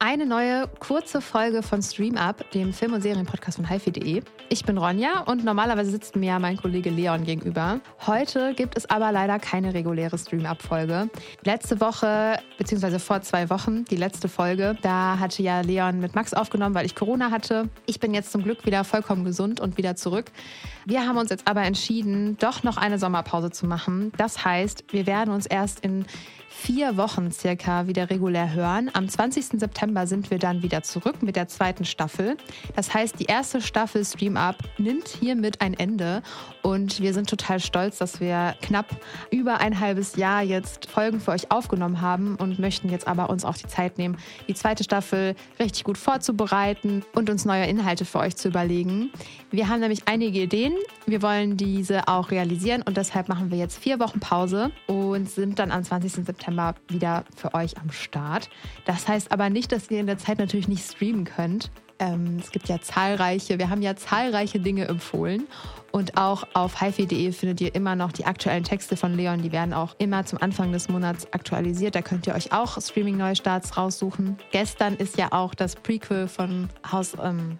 Eine neue kurze Folge von Stream Up, dem Film- und Serienpodcast von hifi.de. Ich bin Ronja und normalerweise sitzt mir ja mein Kollege Leon gegenüber. Heute gibt es aber leider keine reguläre Stream Up-Folge. Letzte Woche, beziehungsweise vor zwei Wochen, die letzte Folge, da hatte ja Leon mit Max aufgenommen, weil ich Corona hatte. Ich bin jetzt zum Glück wieder vollkommen gesund und wieder zurück. Wir haben uns jetzt aber entschieden, doch noch eine Sommerpause zu machen. Das heißt, wir werden uns erst in vier Wochen circa wieder regulär hören. Am 20. September sind wir dann wieder zurück mit der zweiten Staffel. Das heißt, die erste Staffel Stream Up nimmt hiermit ein Ende und wir sind total stolz, dass wir knapp über ein halbes Jahr jetzt Folgen für euch aufgenommen haben und möchten jetzt aber uns auch die Zeit nehmen, die zweite Staffel richtig gut vorzubereiten und uns neue Inhalte für euch zu überlegen. Wir haben nämlich einige Ideen. Wir wollen diese auch realisieren und deshalb machen wir jetzt vier Wochen Pause und sind dann am 20. September wieder für euch am Start. Das heißt aber nicht, dass ihr in der Zeit natürlich nicht streamen könnt. Ähm, es gibt ja zahlreiche, wir haben ja zahlreiche Dinge empfohlen. Und auch auf hifi.de findet ihr immer noch die aktuellen Texte von Leon. Die werden auch immer zum Anfang des Monats aktualisiert. Da könnt ihr euch auch Streaming-Neustarts raussuchen. Gestern ist ja auch das Prequel von Haus, ähm,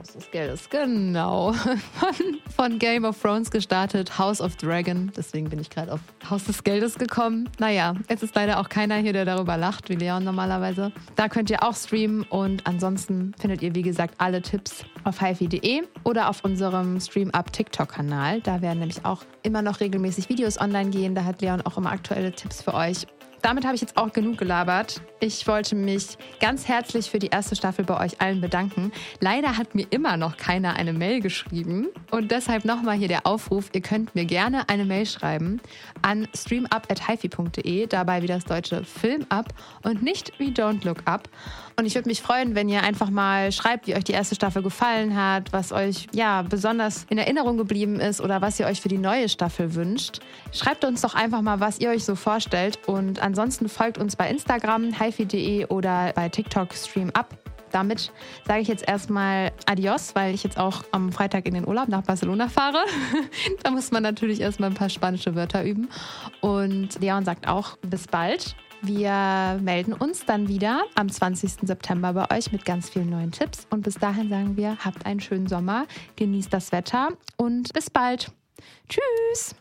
Haus des Geldes, genau. Von, von, Game of Thrones gestartet, House of Dragon. Deswegen bin ich gerade auf Haus des Geldes gekommen. Naja, es ist leider auch keiner hier, der darüber lacht, wie Leon normalerweise. Da könnt ihr auch streamen und ansonsten findet ihr, wie gesagt, alle Tipps auf hifi.de oder auf unserem Stream-Up TikTok-Kanal. Da werden nämlich auch immer noch regelmäßig Videos online gehen. Da hat Leon auch immer aktuelle Tipps für euch damit habe ich jetzt auch genug gelabert. Ich wollte mich ganz herzlich für die erste Staffel bei euch allen bedanken. Leider hat mir immer noch keiner eine Mail geschrieben und deshalb nochmal hier der Aufruf, ihr könnt mir gerne eine Mail schreiben an streamup@hifi.de, dabei wie das deutsche Film up und nicht wie Don't Look Up. Und ich würde mich freuen, wenn ihr einfach mal schreibt, wie euch die erste Staffel gefallen hat, was euch ja besonders in Erinnerung geblieben ist oder was ihr euch für die neue Staffel wünscht. Schreibt uns doch einfach mal, was ihr euch so vorstellt und ansonsten folgt uns bei Instagram, hifi.de oder bei TikTok Stream Up. Damit sage ich jetzt erstmal Adios, weil ich jetzt auch am Freitag in den Urlaub nach Barcelona fahre. da muss man natürlich erstmal ein paar spanische Wörter üben. Und Leon sagt auch bis bald. Wir melden uns dann wieder am 20. September bei euch mit ganz vielen neuen Tipps. Und bis dahin sagen wir, habt einen schönen Sommer, genießt das Wetter und bis bald. Tschüss!